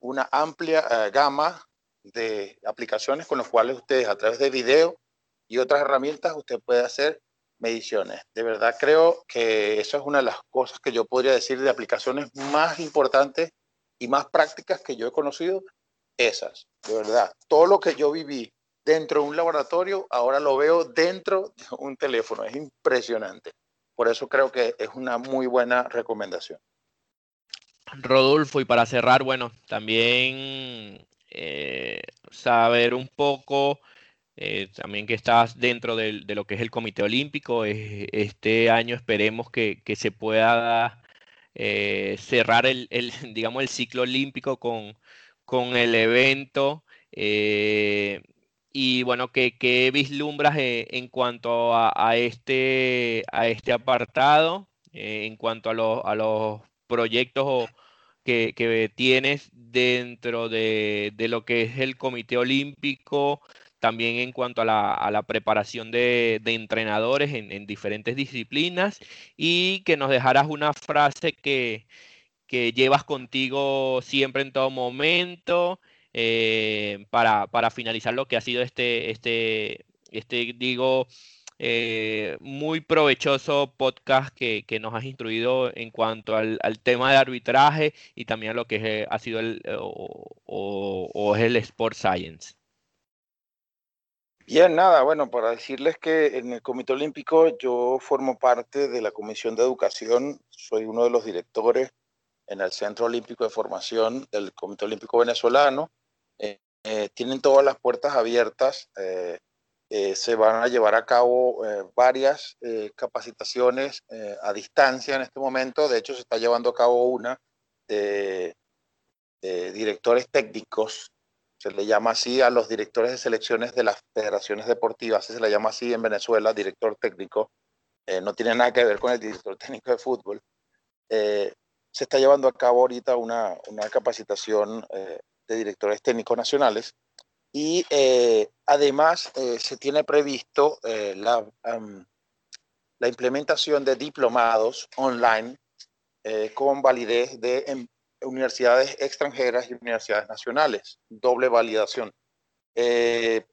una amplia eh, gama de aplicaciones con las cuales ustedes a través de video y otras herramientas usted puede hacer mediciones. De verdad creo que eso es una de las cosas que yo podría decir de aplicaciones más importantes y más prácticas que yo he conocido esas, de verdad. Todo lo que yo viví dentro de un laboratorio, ahora lo veo dentro de un teléfono. Es impresionante. Por eso creo que es una muy buena recomendación. Rodolfo, y para cerrar, bueno, también eh, saber un poco, eh, también que estás dentro de, lo que es el Comité Olímpico. este año esperemos que, se pueda eh, cerrar el, digamos, el ciclo olímpico con, con el evento. Eh, y bueno, ¿qué, vislumbras eh, en cuanto a, este, a este apartado, eh, en cuanto a, los proyectos que, tienes dentro de, lo que es el Comité Olímpico, también en cuanto a la, preparación de, entrenadores en, en, diferentes disciplinas y que nos dejaras una frase que, que llevas contigo siempre en todo momento eh, para, para, finalizar lo que ha sido este, este, este digo, eh, muy provechoso podcast que, que, nos has instruido en cuanto al, al, tema de arbitraje y también a lo que es, ha sido el, o, o, es el Sport Science. Bien, nada, bueno, para decirles que en el Comité Olímpico yo formo parte de la Comisión de Educación, soy uno de los directores en el Centro Olímpico de Formación del Comité Olímpico Venezolano. Eh, eh, tienen todas las puertas abiertas. Eh, se van a llevar a cabo varias capacitaciones a distancia en este momento. De hecho, se está llevando a cabo una de, directores técnicos. Se le llama así a los directores de selecciones de las federaciones deportivas. Se le llama así en Venezuela, director técnico. no tiene nada que ver con el director técnico de fútbol se está llevando a cabo ahorita una, una capacitación eh, de directores técnicos nacionales y eh, además eh, se tiene previsto la, la, implementación de diplomados online con validez de em, universidades extranjeras y universidades nacionales, doble validación.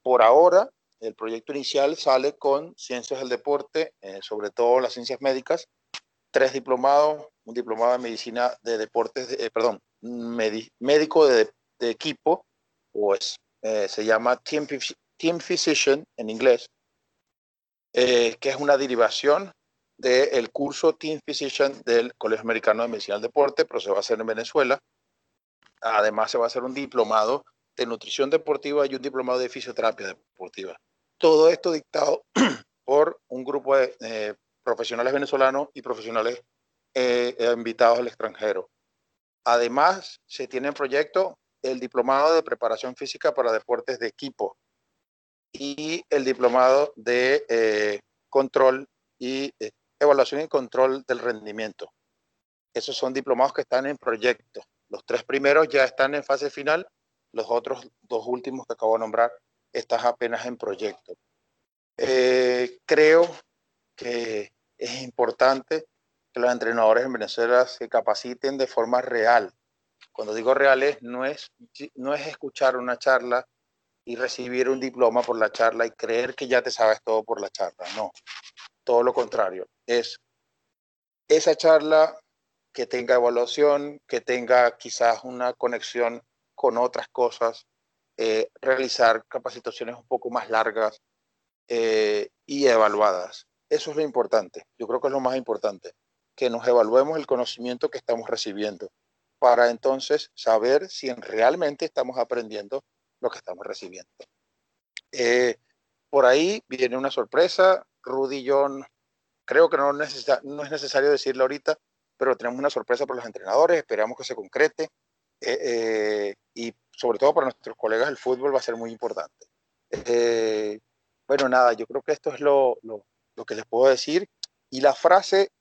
por ahora, el proyecto inicial sale con ciencias del deporte, sobre todo las ciencias médicas, tres diplomados, un diplomado en medicina de deportes, eh, perdón, médico de, equipo, o es, eh, se llama team, team, Physician en inglés, eh, que es una derivación del curso Team Physician del Colegio Americano de Medicina del Deporte, pero se va a hacer en Venezuela. Además, se va a hacer un diplomado de nutrición deportiva y un diplomado de fisioterapia deportiva. Todo esto dictado por un grupo de profesionales venezolanos y profesionales eh, invitados al extranjero. Además, se tiene en proyecto el diplomado de preparación física para deportes de equipo y el diplomado de eh, control y eh, evaluación y control del rendimiento. Esos son diplomados que están en proyecto. Los tres primeros ya están en fase final, los otros dos últimos que acabo de nombrar están apenas en proyecto. creo que es importante que los entrenadores en Venezuela se capaciten de forma real. Cuando digo reales, no es, no es escuchar una charla y recibir un diploma por la charla y creer que ya te sabes todo por la charla. No, todo lo contrario. Es esa charla que tenga evaluación, que tenga quizás una conexión con otras cosas, eh, realizar capacitaciones un poco más largas eh, y evaluadas. Eso es lo importante. Yo creo que es lo más importante, que nos evaluemos el conocimiento que estamos recibiendo para entonces saber si realmente estamos aprendiendo lo que estamos recibiendo. Eh, por ahí viene una sorpresa. Rudy John, creo que no, no es necesario decirlo ahorita, pero tenemos una sorpresa para los entrenadores. Esperamos que se concrete. Eh, eh, y sobre todo para nuestros colegas del fútbol va a ser muy importante. bueno, nada, yo creo que esto es lo, lo, lo que les puedo decir. Y la frase,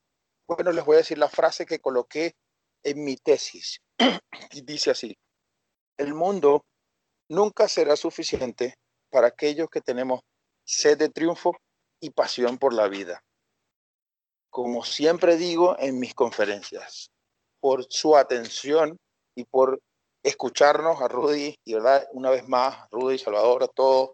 bueno, les voy a decir la frase que coloqué en mi tesis. y dice así, el mundo nunca será suficiente para aquellos que tenemos sed de triunfo y pasión por la vida. Como siempre digo en mis conferencias, por su atención y por escucharnos a Rudy y verdad, una vez más, Rudy, Salvador, a todos,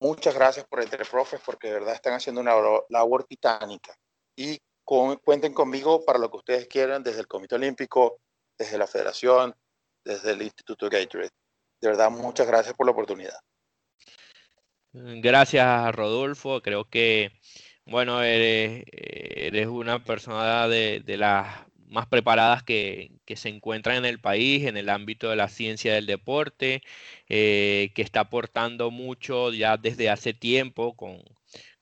muchas gracias por entre profes porque de verdad están haciendo una labor titánica y cuenten conmigo para lo que ustedes quieran desde el Comité Olímpico, desde la Federación, desde el Instituto Gatorade. De verdad, muchas gracias por la oportunidad. Gracias, Rodolfo. Creo que, bueno, eres, una persona de, las más preparadas que, se encuentran en el país en el ámbito de la ciencia del deporte, eh, que está aportando mucho ya desde hace tiempo con,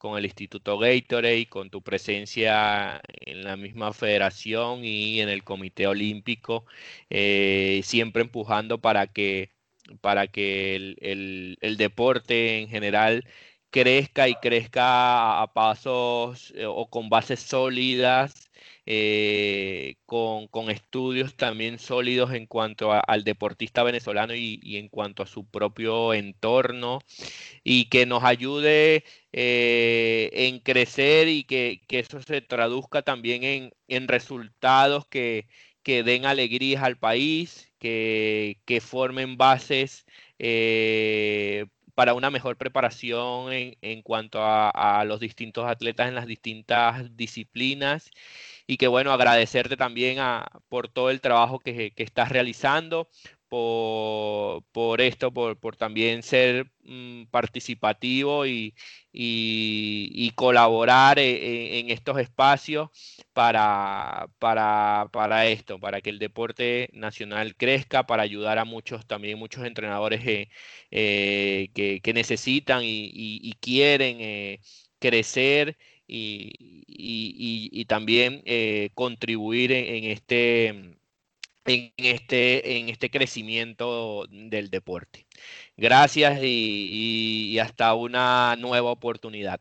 con el Instituto Gatorade, con tu presencia en la misma federación y en el Comité Olímpico, eh, siempre empujando para que, para que el, deporte en general crezca y crezca a pasos eh, o con bases sólidas eh, con, estudios también sólidos en cuanto al deportista venezolano y, en cuanto a su propio entorno y que nos ayude eh, en crecer y que, eso se traduzca también en, resultados que, den alegrías al país, que, formen bases eh, para una mejor preparación en, cuanto a, los distintos atletas en las distintas disciplinas. Y que bueno, agradecerte también por todo el trabajo que, estás realizando, por, esto, por, también ser mm, participativo y, colaborar e, e, en, estos espacios para, para, esto, para que el deporte nacional crezca, para ayudar a muchos, también muchos entrenadores eh, eh, que, necesitan y, quieren eh, crecer y, también contribuir en, este, en, este, en este crecimiento del deporte. Gracias y hasta una nueva oportunidad.